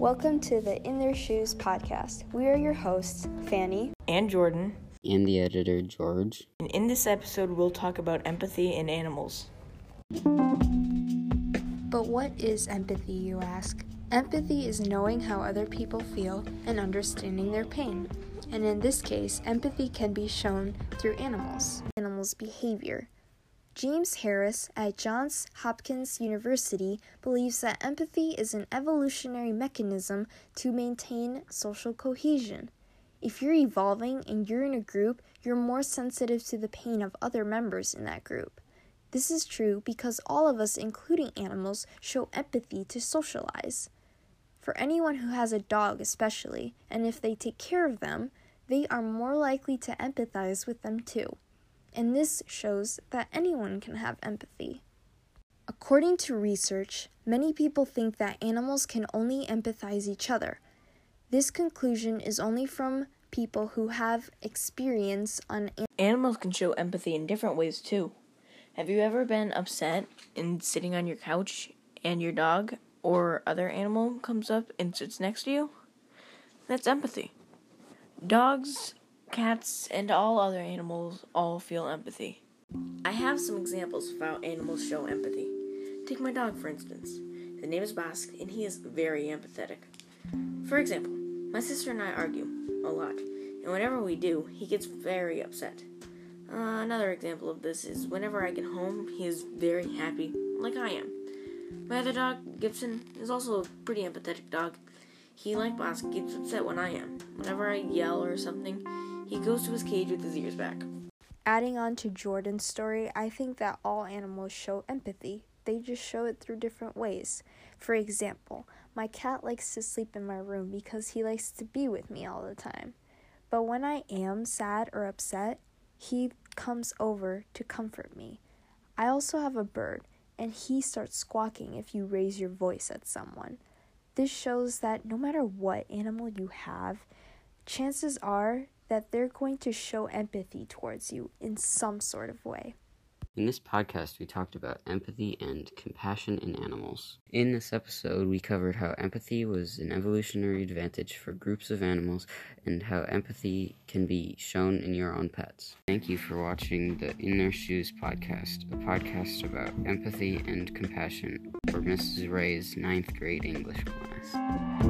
Welcome to the In Their Shoes podcast. We are your hosts, Fanny and Jordan. And the editor, George. And in this episode, we'll talk about empathy in animals. But what is empathy, you ask? Empathy is knowing how other people feel and understanding their pain. And in this case, empathy can be shown through animals, animals' behavior. James Harris at Johns Hopkins University believes that empathy is an evolutionary mechanism to maintain social cohesion. If you're evolving and you're in a group, you're more sensitive to the pain of other members in that group. This is true because all of us, including animals, show empathy to socialize. For anyone who has a dog, especially, and if they take care of them, they are more likely to empathize with them too and this shows that anyone can have empathy. According to research, many people think that animals can only empathize each other. This conclusion is only from people who have experience on animals Animals can show empathy in different ways too. Have you ever been upset and sitting on your couch and your dog or other animal comes up and sits next to you? That's empathy. Dogs Cats and all other animals all feel empathy. I have some examples of how animals show empathy. Take my dog, for instance. His name is Basque, and he is very empathetic. For example, my sister and I argue a lot, and whenever we do, he gets very upset. Uh, another example of this is whenever I get home, he is very happy, like I am. My other dog, Gibson, is also a pretty empathetic dog. He, like Bosk, gets upset when I am. Whenever I yell or something, he goes to his cage with his ears back. Adding on to Jordan's story, I think that all animals show empathy. They just show it through different ways. For example, my cat likes to sleep in my room because he likes to be with me all the time. But when I am sad or upset, he comes over to comfort me. I also have a bird, and he starts squawking if you raise your voice at someone. This shows that no matter what animal you have, chances are that they're going to show empathy towards you in some sort of way. In this podcast, we talked about empathy and compassion in animals. In this episode, we covered how empathy was an evolutionary advantage for groups of animals and how empathy can be shown in your own pets. Thank you for watching the In Their Shoes podcast, a podcast about empathy and compassion for Mrs. Ray's ninth grade English class.